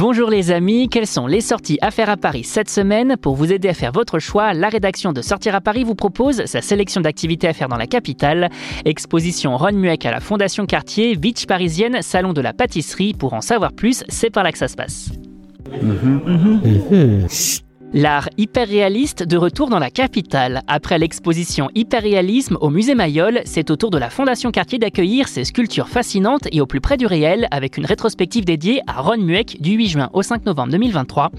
Bonjour les amis, quelles sont les sorties à faire à Paris cette semaine Pour vous aider à faire votre choix, la rédaction de Sortir à Paris vous propose sa sélection d'activités à faire dans la capitale. Exposition Ron Mueck à la Fondation Cartier, Beach parisienne, Salon de la pâtisserie. Pour en savoir plus, c'est par là que ça se passe. L'art hyperréaliste de retour dans la capitale. Après l'exposition Hyperréalisme au musée Mayol, c'est au tour de la Fondation Cartier d'accueillir ces sculptures fascinantes et au plus près du réel avec une rétrospective dédiée à Ron Mueck du 8 juin au 5 novembre 2023.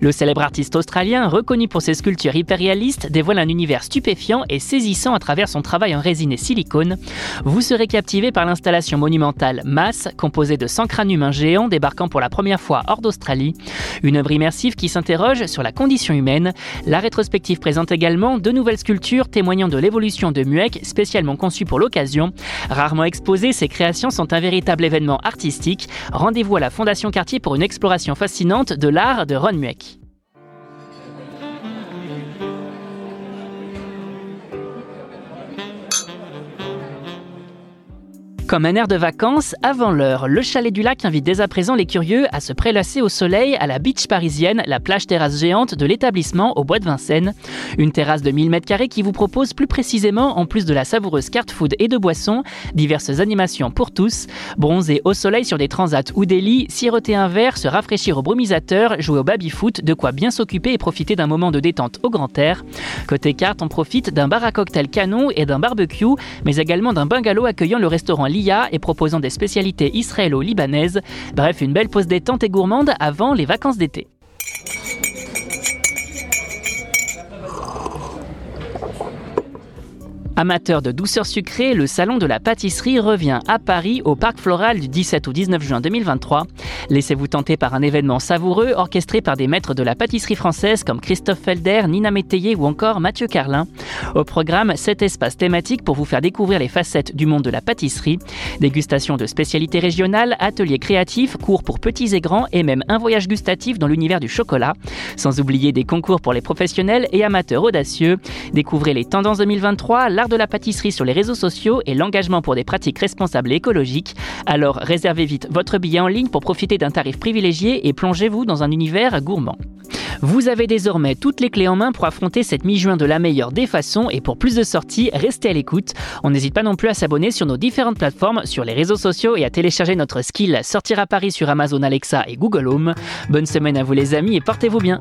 Le célèbre artiste australien, reconnu pour ses sculptures hyperréalistes, dévoile un univers stupéfiant et saisissant à travers son travail en résine et silicone. Vous serez captivé par l'installation monumentale Mass, composée de 100 crânes humains géants débarquant pour la première fois hors d'Australie. Une œuvre immersive qui s'interroge sur la condition humaine. La rétrospective présente également deux nouvelles sculptures témoignant de l'évolution de Mueck, spécialement conçues pour l'occasion. Rarement exposées, ces créations sont un véritable événement artistique. Rendez-vous à la Fondation Cartier pour une exploration fascinante de l'art de Ron Mueck. Comme un air de vacances, avant l'heure, le chalet du lac invite dès à présent les curieux à se prélasser au soleil à la beach parisienne, la plage terrasse géante de l'établissement au bois de Vincennes. Une terrasse de 1000 m2 qui vous propose plus précisément, en plus de la savoureuse carte food et de boissons, diverses animations pour tous. Bronzer au soleil sur des transats ou des lits, siroter un verre, se rafraîchir au brumisateur, jouer au baby-foot, de quoi bien s'occuper et profiter d'un moment de détente au grand air. Côté carte, on profite d'un bar à cocktail canon et d'un barbecue, mais également d'un bungalow accueillant le restaurant et proposant des spécialités israélo-libanaises. Bref, une belle pause détente et gourmande avant les vacances d'été. Amateur de douceur sucrée, le salon de la pâtisserie revient à Paris au Parc Floral du 17 au 19 juin 2023. Laissez-vous tenter par un événement savoureux orchestré par des maîtres de la pâtisserie française comme Christophe Felder, Nina Métayer ou encore Mathieu Carlin. Au programme, cet espace thématique pour vous faire découvrir les facettes du monde de la pâtisserie. Dégustation de spécialités régionales, ateliers créatifs, cours pour petits et grands et même un voyage gustatif dans l'univers du chocolat. Sans oublier des concours pour les professionnels et amateurs audacieux. Découvrez les tendances 2023, de la pâtisserie sur les réseaux sociaux et l'engagement pour des pratiques responsables et écologiques. Alors réservez vite votre billet en ligne pour profiter d'un tarif privilégié et plongez-vous dans un univers gourmand. Vous avez désormais toutes les clés en main pour affronter cette mi-juin de la meilleure des façons et pour plus de sorties, restez à l'écoute. On n'hésite pas non plus à s'abonner sur nos différentes plateformes, sur les réseaux sociaux et à télécharger notre skill Sortir à Paris sur Amazon Alexa et Google Home. Bonne semaine à vous les amis et portez-vous bien.